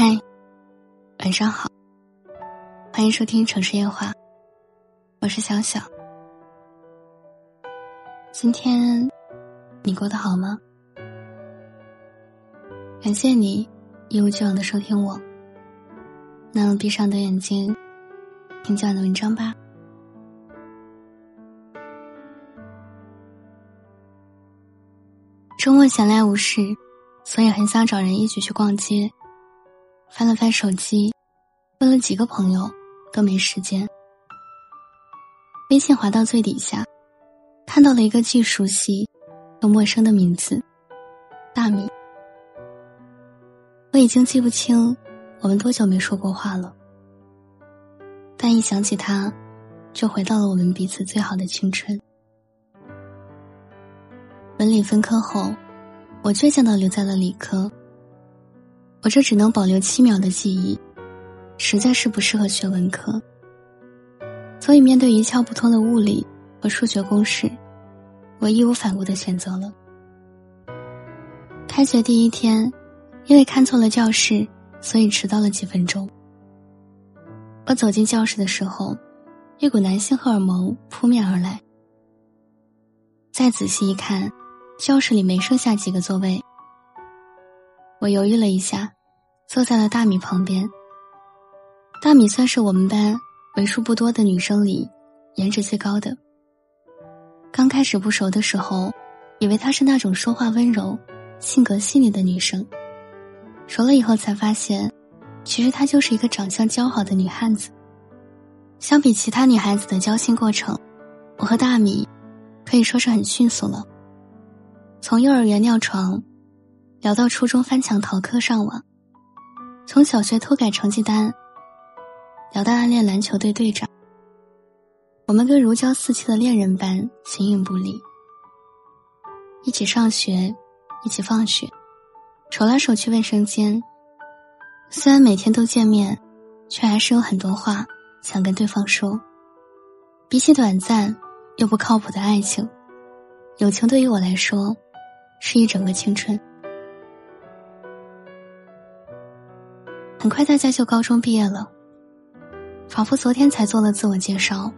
嗨，晚上好，欢迎收听城市夜话，我是小小。今天你过得好吗？感谢你一如既往的收听我。那闭上的眼睛，听今晚的文章吧。周末闲来无事，所以很想找人一起去逛街。翻了翻手机，问了几个朋友，都没时间。微信滑到最底下，看到了一个既熟悉又陌生的名字——大米。我已经记不清我们多久没说过话了，但一想起他，就回到了我们彼此最好的青春。文理分科后，我倔强的留在了理科。我这只能保留七秒的记忆，实在是不适合学文科。所以面对一窍不通的物理和数学公式，我义无反顾的选择了。开学第一天，因为看错了教室，所以迟到了几分钟。我走进教室的时候，一股男性荷尔蒙扑面而来。再仔细一看，教室里没剩下几个座位。我犹豫了一下，坐在了大米旁边。大米算是我们班为数不多的女生里颜值最高的。刚开始不熟的时候，以为她是那种说话温柔、性格细腻的女生。熟了以后才发现，其实她就是一个长相姣好的女汉子。相比其他女孩子的交心过程，我和大米可以说是很迅速了。从幼儿园尿床。聊到初中翻墙逃课上网，从小学偷改成绩单，聊到暗恋篮球队队长。我们跟如胶似漆的恋人般形影不离，一起上学，一起放学，手拉手去卫生间。虽然每天都见面，却还是有很多话想跟对方说。比起短暂又不靠谱的爱情，友情对于我来说，是一整个青春。很快大家就高中毕业了，仿佛昨天才做了自我介绍，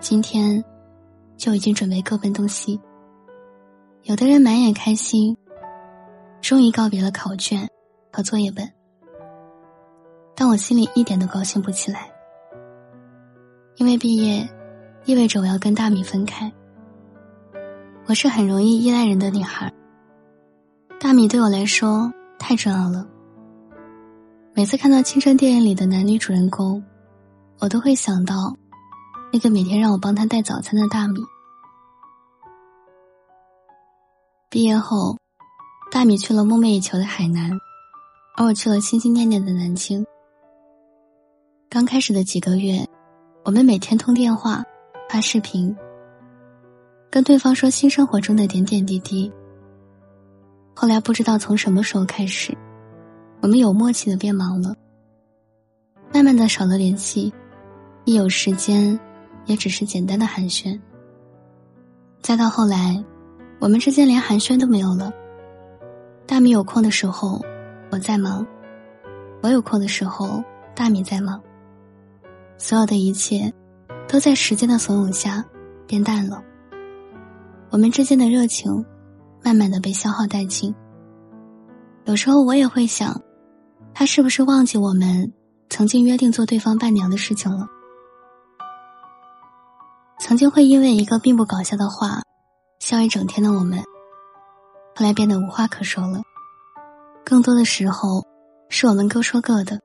今天就已经准备各奔东西。有的人满眼开心，终于告别了考卷和作业本，但我心里一点都高兴不起来，因为毕业意味着我要跟大米分开。我是很容易依赖人的女孩，大米对我来说太重要了。每次看到青春电影里的男女主人公，我都会想到那个每天让我帮他带早餐的大米。毕业后，大米去了梦寐以求的海南，而我去了心心念念的南京。刚开始的几个月，我们每天通电话、发视频，跟对方说新生活中的点点滴滴。后来不知道从什么时候开始。我们有默契的变忙了，慢慢的少了联系，一有时间，也只是简单的寒暄。再到后来，我们之间连寒暄都没有了。大米有空的时候，我在忙；我有空的时候，大米在忙。所有的一切，都在时间的怂恿下变淡了。我们之间的热情，慢慢的被消耗殆尽。有时候我也会想。他是不是忘记我们曾经约定做对方伴娘的事情了？曾经会因为一个并不搞笑的话笑一整天的我们，后来变得无话可说了。更多的时候，是我们各说各的，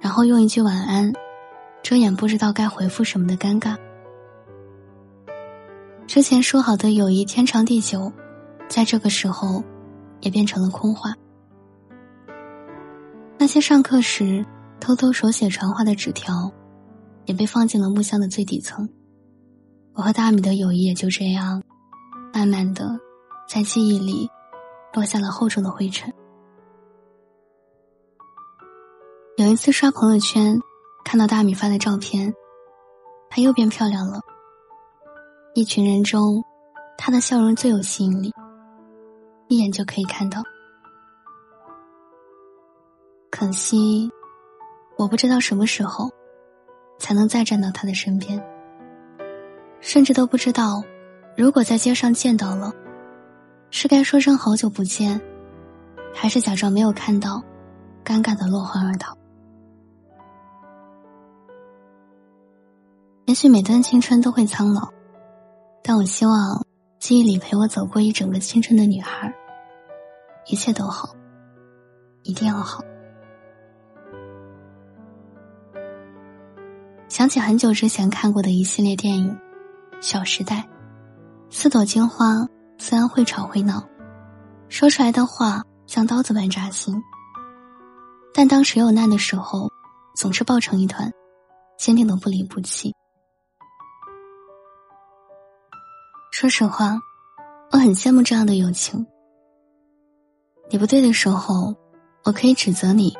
然后用一句晚安，遮掩不知道该回复什么的尴尬。之前说好的友谊天长地久，在这个时候，也变成了空话。那些上课时偷偷手写传话的纸条，也被放进了木箱的最底层。我和大米的友谊也就这样，慢慢的，在记忆里落下了厚重的灰尘。有一次刷朋友圈，看到大米发的照片，她又变漂亮了。一群人中，她的笑容最有吸引力，一眼就可以看到。可惜，我不知道什么时候才能再站到他的身边，甚至都不知道，如果在街上见到了，是该说声好久不见，还是假装没有看到，尴尬的落荒而逃。也许每段青春都会苍老，但我希望记忆里陪我走过一整个青春的女孩，一切都好，一定要好。想起很久之前看过的一系列电影，《小时代》，四朵金花虽然会吵会闹，说出来的话像刀子般扎心，但当谁有难的时候，总是抱成一团，坚定的不离不弃。说实话，我很羡慕这样的友情。你不对的时候，我可以指责你，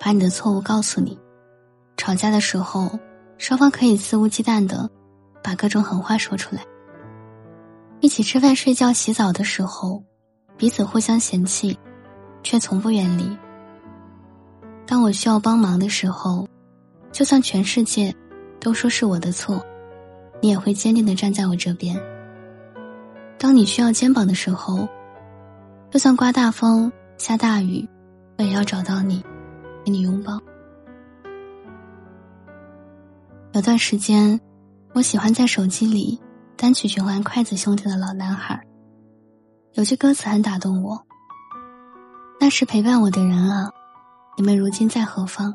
把你的错误告诉你；吵架的时候，双方可以肆无忌惮的把各种狠话说出来。一起吃饭、睡觉、洗澡的时候，彼此互相嫌弃，却从不远离。当我需要帮忙的时候，就算全世界都说是我的错，你也会坚定的站在我这边。当你需要肩膀的时候，就算刮大风、下大雨，我也要找到你，给你拥抱。有段时间，我喜欢在手机里单曲循环《筷子兄弟》的老男孩。有句歌词很打动我：“那时陪伴我的人啊，你们如今在何方？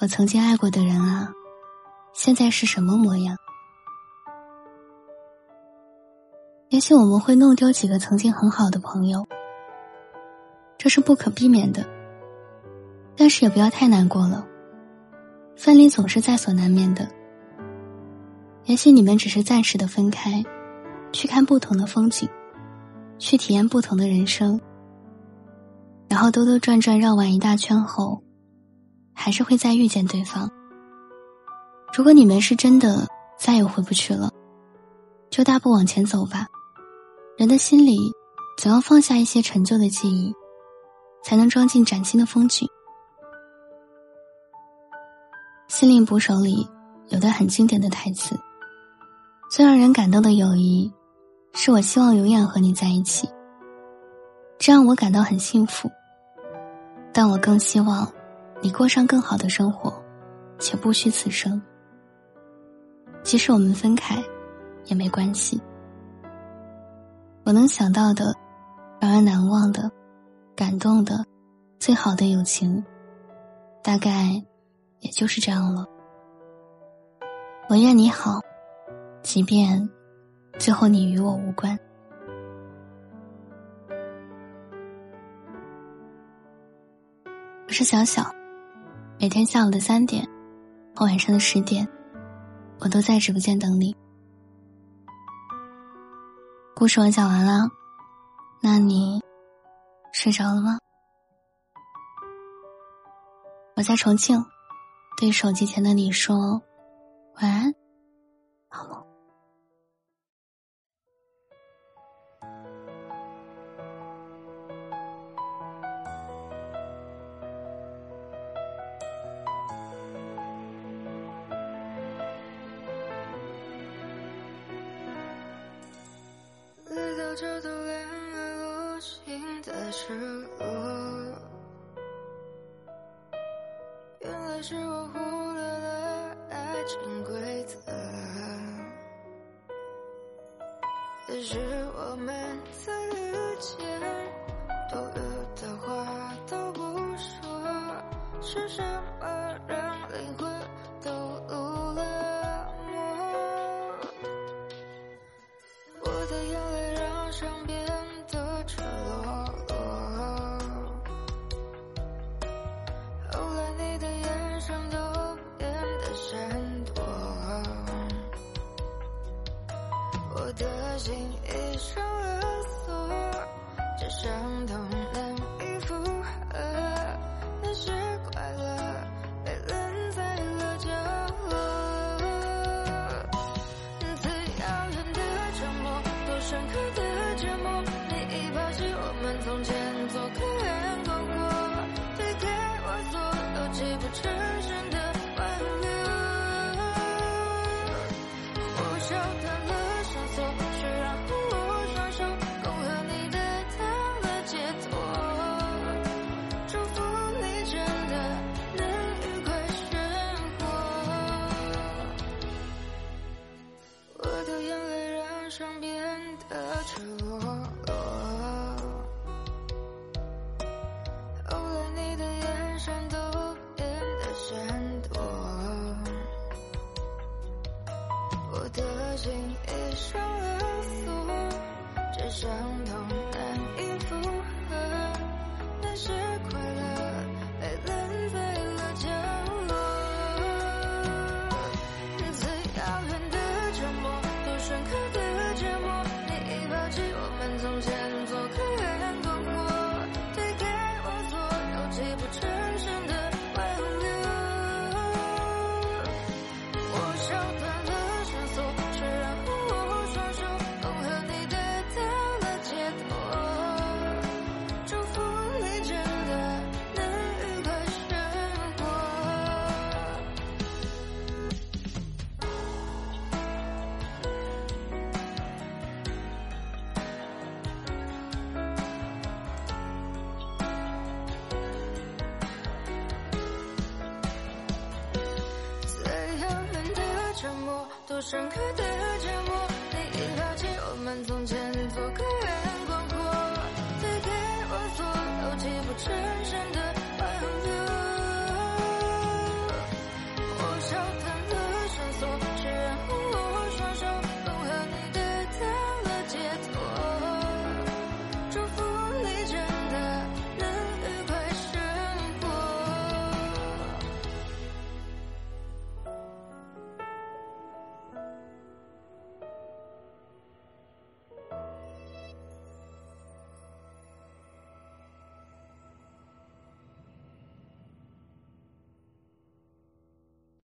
我曾经爱过的人啊，现在是什么模样？”也许我们会弄丢几个曾经很好的朋友，这是不可避免的。但是也不要太难过了，分离总是在所难免的。也许你们只是暂时的分开，去看不同的风景，去体验不同的人生，然后兜兜转转绕完一大圈后，还是会再遇见对方。如果你们是真的再也回不去了，就大步往前走吧。人的心里，总要放下一些陈旧的记忆，才能装进崭新的风景。心灵捕手里有段很经典的台词：“最让人感动的友谊，是我希望永远和你在一起，这让我感到很幸福。但我更希望你过上更好的生活，且不虚此生。即使我们分开，也没关系。”我能想到的，让人难忘的、感动的、最好的友情，大概也就是这样了。我愿你好，即便最后你与我无关。我是小小，每天下午的三点和晚上的十点，我都在直播间等你。故事我讲完了，那你睡着了吗？我在重庆，对手机前的你说晚安，好梦。这段恋爱落心的失落，是我忽略了爱情规则。也是我们在遇见，多余的话都不说，是的心已上了锁，这伤痛难以负荷，那是。伤变得赤裸裸，后来你的眼神都变得闪躲，我的心已上了锁，这伤痛难以复合，那是快乐。沉默，多深刻的折磨，你已抛弃我们从前，做个圆广阔，推给我所有，记不承认。